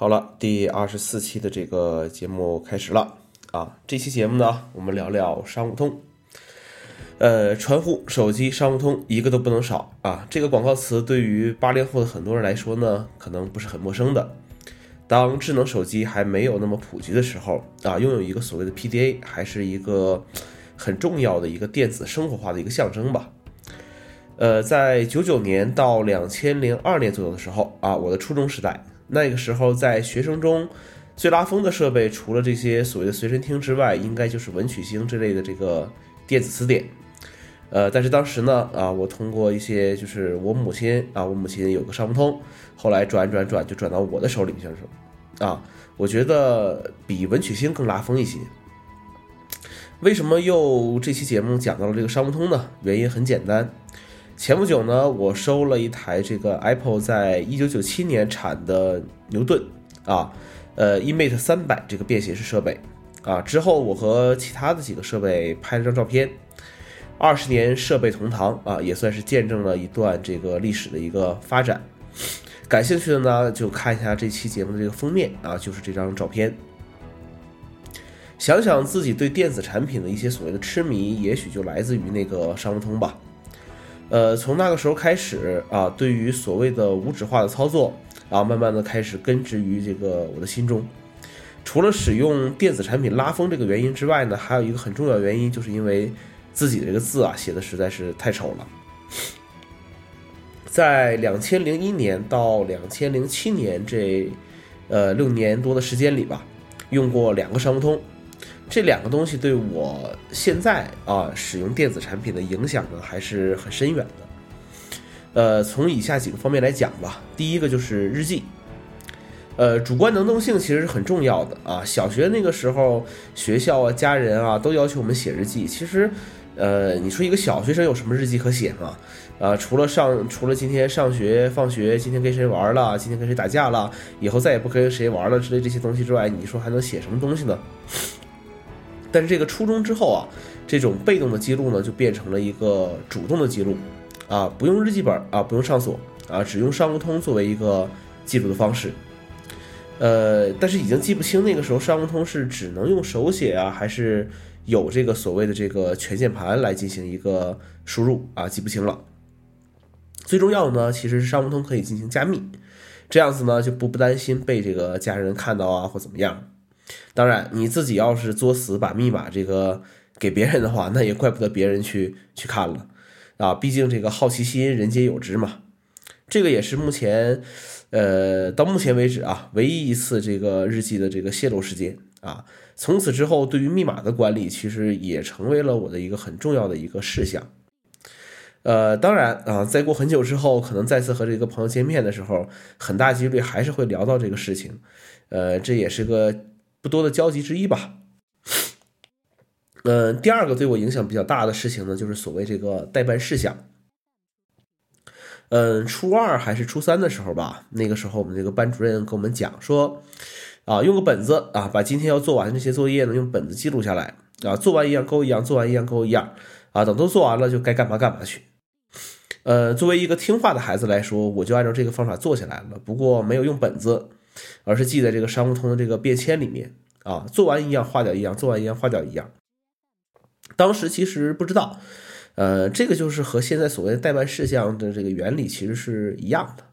好了，第二十四期的这个节目开始了啊！这期节目呢，我们聊聊商务通。呃，传呼、手机、商务通一个都不能少啊！这个广告词对于八零后的很多人来说呢，可能不是很陌生的。当智能手机还没有那么普及的时候啊，拥有一个所谓的 PDA 还是一个很重要的一个电子生活化的一个象征吧。呃，在九九年到两千零二年左右的时候啊，我的初中时代。那个时候，在学生中最拉风的设备，除了这些所谓的随身听之外，应该就是文曲星之类的这个电子词典。呃，但是当时呢，啊，我通过一些，就是我母亲啊，我母亲有个商务通，后来转转转就转到我的手里面去了。啊，我觉得比文曲星更拉风一些。为什么又这期节目讲到了这个商务通呢？原因很简单。前不久呢，我收了一台这个 Apple 在一九九七年产的牛顿啊，呃，eMate 三百这个便携式设备啊。之后我和其他的几个设备拍了张照片，二十年设备同堂啊，也算是见证了一段这个历史的一个发展。感兴趣的呢，就看一下这期节目的这个封面啊，就是这张照片。想想自己对电子产品的一些所谓的痴迷，也许就来自于那个商务通吧。呃，从那个时候开始啊，对于所谓的无纸化的操作啊，慢慢的开始根植于这个我的心中。除了使用电子产品拉风这个原因之外呢，还有一个很重要的原因，就是因为自己的这个字啊写的实在是太丑了。在两千零一年到两千零七年这呃六年多的时间里吧，用过两个商务通。这两个东西对我现在啊使用电子产品的影响呢，还是很深远的。呃，从以下几个方面来讲吧。第一个就是日记，呃，主观能动性其实是很重要的啊。小学那个时候，学校啊、家人啊都要求我们写日记。其实，呃，你说一个小学生有什么日记可写吗？啊，除了上，除了今天上学放学，今天跟谁玩了，今天跟谁打架了，以后再也不跟谁玩了之类这些东西之外，你说还能写什么东西呢？但是这个初中之后啊，这种被动的记录呢，就变成了一个主动的记录，啊，不用日记本啊，不用上锁啊，只用商务通作为一个记录的方式。呃，但是已经记不清那个时候商务通是只能用手写啊，还是有这个所谓的这个全键盘来进行一个输入啊，记不清了。最重要的呢，其实是商务通可以进行加密，这样子呢就不不担心被这个家人看到啊或怎么样。当然，你自己要是作死把密码这个给别人的话，那也怪不得别人去去看了啊。毕竟这个好奇心人皆有之嘛。这个也是目前，呃，到目前为止啊，唯一一次这个日记的这个泄露事件啊。从此之后，对于密码的管理，其实也成为了我的一个很重要的一个事项。呃，当然啊，再过很久之后，可能再次和这个朋友见面的时候，很大几率还是会聊到这个事情。呃，这也是个。不多的交集之一吧。嗯，第二个对我影响比较大的事情呢，就是所谓这个代办事项。嗯，初二还是初三的时候吧，那个时候我们这个班主任跟我们讲说，啊，用个本子啊，把今天要做完的这些作业呢，用本子记录下来啊，做完一样勾一样，做完一样勾一样啊，等都做完了就该干嘛干嘛去。呃，作为一个听话的孩子来说，我就按照这个方法做下来了，不过没有用本子。而是记在这个商务通的这个便签里面啊，做完一样划掉一样，做完一样划掉一样。当时其实不知道，呃，这个就是和现在所谓的代办事项的这个原理其实是一样的。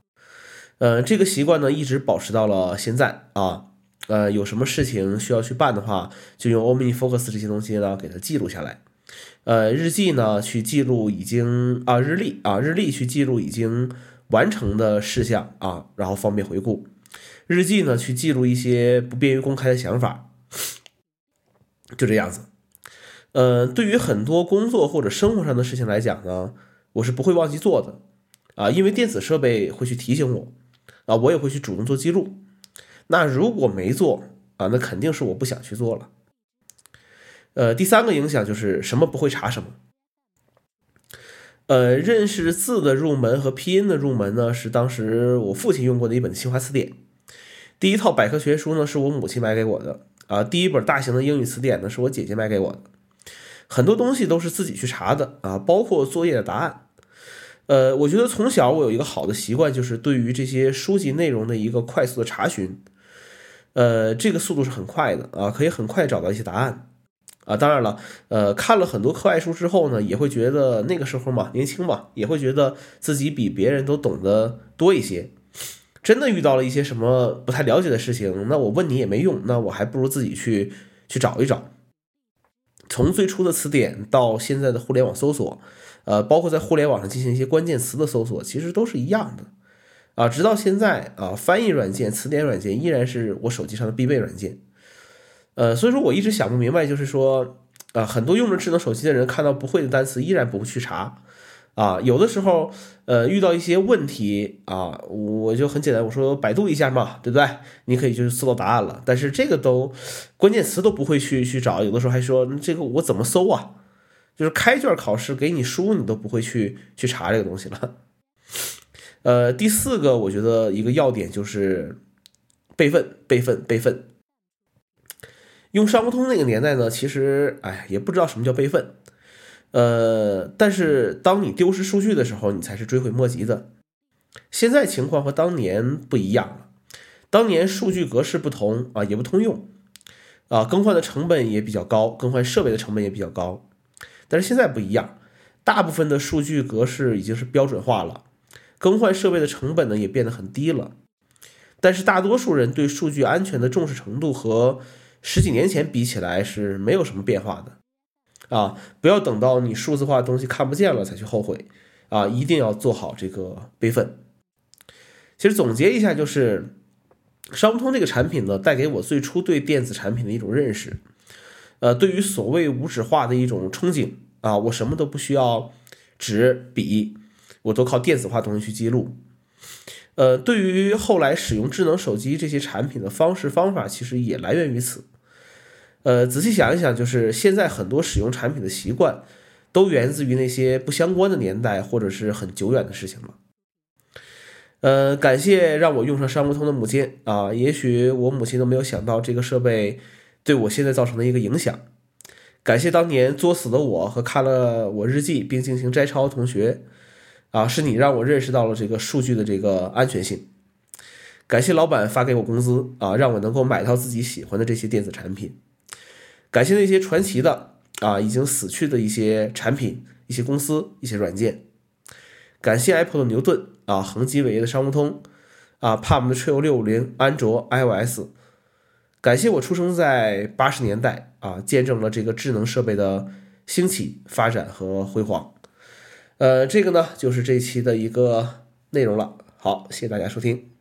呃，这个习惯呢一直保持到了现在啊。呃，有什么事情需要去办的话，就用 OmniFocus 这些东西呢给它记录下来。呃，日记呢去记录已经啊日历啊日历去记录已经完成的事项啊，然后方便回顾。日记呢，去记录一些不便于公开的想法，就这样子。呃，对于很多工作或者生活上的事情来讲呢，我是不会忘记做的啊，因为电子设备会去提醒我啊，我也会去主动做记录。那如果没做啊，那肯定是我不想去做了。呃，第三个影响就是什么不会查什么。呃，认识字的入门和拼音的入门呢，是当时我父亲用过的一本新华词典。第一套百科全书呢，是我母亲买给我的啊。第一本大型的英语词典呢，是我姐姐买给我的。很多东西都是自己去查的啊，包括作业的答案。呃，我觉得从小我有一个好的习惯，就是对于这些书籍内容的一个快速的查询。呃，这个速度是很快的啊，可以很快找到一些答案啊。当然了，呃，看了很多课外书之后呢，也会觉得那个时候嘛，年轻嘛，也会觉得自己比别人都懂得多一些。真的遇到了一些什么不太了解的事情，那我问你也没用，那我还不如自己去去找一找。从最初的词典到现在的互联网搜索，呃，包括在互联网上进行一些关键词的搜索，其实都是一样的。啊，直到现在啊，翻译软件、词典软件依然是我手机上的必备软件。呃，所以说我一直想不明白，就是说，啊，很多用着智能手机的人看到不会的单词依然不会去查。啊，有的时候，呃，遇到一些问题啊，我就很简单，我说百度一下嘛，对不对？你可以就是搜到答案了。但是这个都关键词都不会去去找，有的时候还说这个我怎么搜啊？就是开卷考试给你书，你都不会去去查这个东西了。呃，第四个我觉得一个要点就是备份，备份，备份。用商务通那个年代呢，其实哎也不知道什么叫备份。呃，但是当你丢失数据的时候，你才是追悔莫及的。现在情况和当年不一样了，当年数据格式不同啊，也不通用啊，更换的成本也比较高，更换设备的成本也比较高。但是现在不一样，大部分的数据格式已经是标准化了，更换设备的成本呢也变得很低了。但是大多数人对数据安全的重视程度和十几年前比起来是没有什么变化的。啊，不要等到你数字化的东西看不见了才去后悔，啊，一定要做好这个备份。其实总结一下，就是商通这个产品呢，带给我最初对电子产品的一种认识，呃，对于所谓无纸化的一种憧憬啊，我什么都不需要纸笔，我都靠电子化东西去记录。呃，对于后来使用智能手机这些产品的方式方法，其实也来源于此。呃，仔细想一想，就是现在很多使用产品的习惯，都源自于那些不相关的年代或者是很久远的事情了。呃，感谢让我用上商务通的母亲啊，也许我母亲都没有想到这个设备对我现在造成的一个影响。感谢当年作死的我和看了我日记并进行摘抄的同学啊，是你让我认识到了这个数据的这个安全性。感谢老板发给我工资啊，让我能够买到自己喜欢的这些电子产品。感谢那些传奇的啊，已经死去的一些产品、一些公司、一些软件。感谢 Apple 的牛顿啊，恒基伟业的商务通啊，Palm 的 Treo 六五零、安卓、iOS。感谢我出生在八十年代啊，见证了这个智能设备的兴起、发展和辉煌。呃，这个呢，就是这期的一个内容了。好，谢谢大家收听。